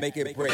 make it break.